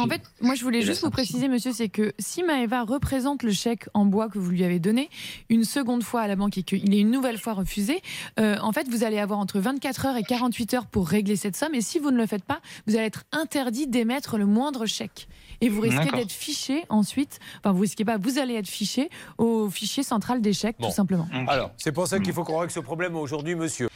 En fait, moi, je voulais juste vous préciser, monsieur, c'est que si Maëva représente le chèque en bois que vous lui avez donné une seconde fois à la banque et qu'il est une nouvelle fois refusé, euh, en fait, vous allez avoir entre 24 heures et 48 heures pour régler cette somme. Et si vous ne le faites pas, vous allez être interdit d'émettre le moindre chèque. Et vous risquez d'être fiché ensuite, enfin, vous risquez pas, vous allez être fiché au fichier central des chèques, tout simplement. Alors, c'est pour ça qu'il faut qu'on règle ce problème aujourd'hui, monsieur.